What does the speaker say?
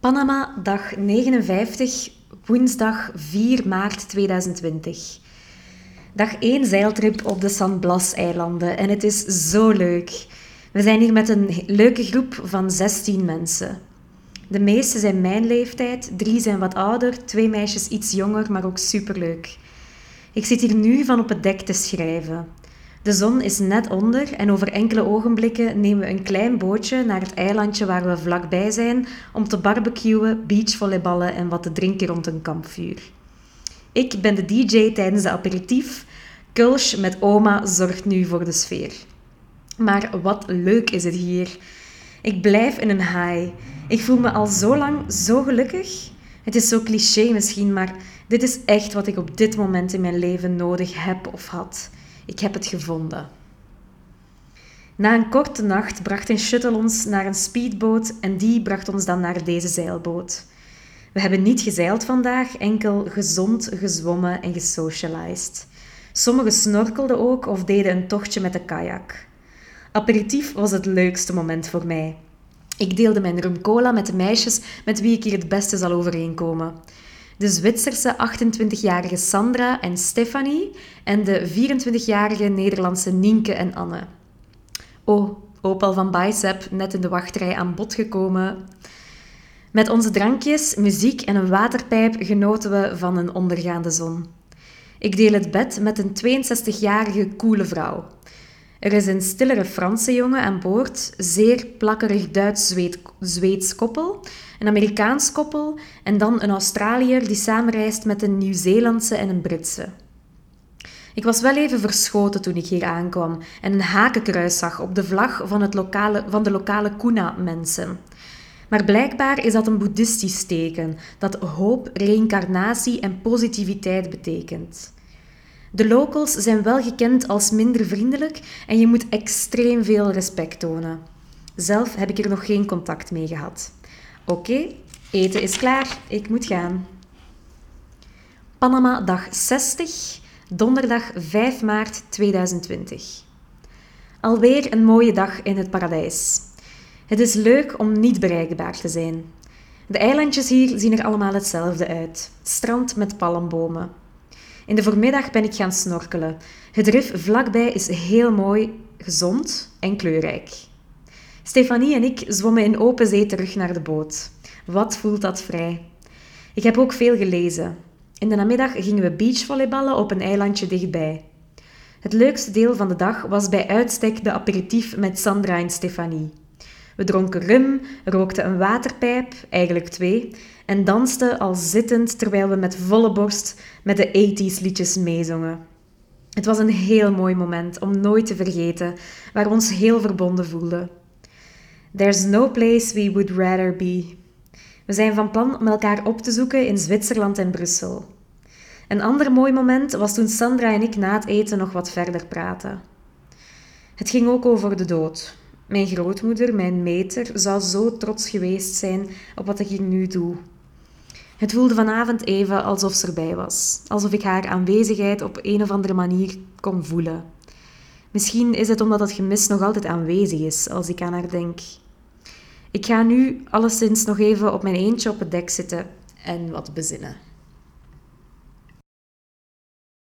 Panama, dag 59, woensdag 4 maart 2020. Dag 1 zeiltrip op de San Blas-eilanden en het is zo leuk. We zijn hier met een leuke groep van 16 mensen. De meeste zijn mijn leeftijd, drie zijn wat ouder, twee meisjes iets jonger, maar ook superleuk. Ik zit hier nu van op het dek te schrijven. De zon is net onder en over enkele ogenblikken nemen we een klein bootje naar het eilandje waar we vlakbij zijn om te barbecuen, beachvolleyballen en wat te drinken rond een kampvuur. Ik ben de DJ tijdens de aperitief. Kulsch met oma zorgt nu voor de sfeer. Maar wat leuk is het hier. Ik blijf in een high. Ik voel me al zo lang zo gelukkig. Het is zo cliché misschien, maar dit is echt wat ik op dit moment in mijn leven nodig heb of had. Ik heb het gevonden. Na een korte nacht bracht een shuttle ons naar een speedboot en die bracht ons dan naar deze zeilboot. We hebben niet gezeild vandaag, enkel gezond gezwommen en gesocialized. Sommigen snorkelden ook of deden een tochtje met de kajak. Aperitief was het leukste moment voor mij. Ik deelde mijn rum cola met de meisjes met wie ik hier het beste zal overeenkomen de Zwitserse 28-jarige Sandra en Stefanie en de 24-jarige Nederlandse Nienke en Anne. Oh, Opal van Bicep, net in de wachtrij aan bod gekomen. Met onze drankjes, muziek en een waterpijp genoten we van een ondergaande zon. Ik deel het bed met een 62-jarige coole vrouw. Er is een stillere Franse jongen aan boord, zeer plakkerig Duits-Zweeds koppel, een Amerikaans koppel en dan een Australiër die samenreist met een Nieuw-Zeelandse en een Britse. Ik was wel even verschoten toen ik hier aankwam en een hakenkruis zag op de vlag van, het lokale, van de lokale Kuna-mensen. Maar blijkbaar is dat een boeddhistisch teken dat hoop, reïncarnatie en positiviteit betekent. De locals zijn wel gekend als minder vriendelijk en je moet extreem veel respect tonen. Zelf heb ik er nog geen contact mee gehad. Oké, eten is klaar. Ik moet gaan. Panama dag 60, donderdag 5 maart 2020. Alweer een mooie dag in het paradijs. Het is leuk om niet bereikbaar te zijn. De eilandjes hier zien er allemaal hetzelfde uit. Strand met palmbomen. In de voormiddag ben ik gaan snorkelen. Het rif vlakbij is heel mooi, gezond en kleurrijk. Stefanie en ik zwommen in open zee terug naar de boot. Wat voelt dat vrij? Ik heb ook veel gelezen. In de namiddag gingen we beachvolleyballen op een eilandje dichtbij. Het leukste deel van de dag was bij uitstek de aperitief met Sandra en Stefanie. We dronken rum, rookten een waterpijp, eigenlijk twee, en dansten al zittend terwijl we met volle borst met de 80s liedjes meezongen. Het was een heel mooi moment om nooit te vergeten, waar we ons heel verbonden voelden. There's no place we would rather be. We zijn van plan om elkaar op te zoeken in Zwitserland en Brussel. Een ander mooi moment was toen Sandra en ik na het eten nog wat verder praten. Het ging ook over de dood. Mijn grootmoeder, mijn meter, zou zo trots geweest zijn op wat ik hier nu doe. Het voelde vanavond even alsof ze erbij was, alsof ik haar aanwezigheid op een of andere manier kon voelen. Misschien is het omdat het gemis nog altijd aanwezig is als ik aan haar denk. Ik ga nu alleszins nog even op mijn eentje op het dek zitten en wat bezinnen.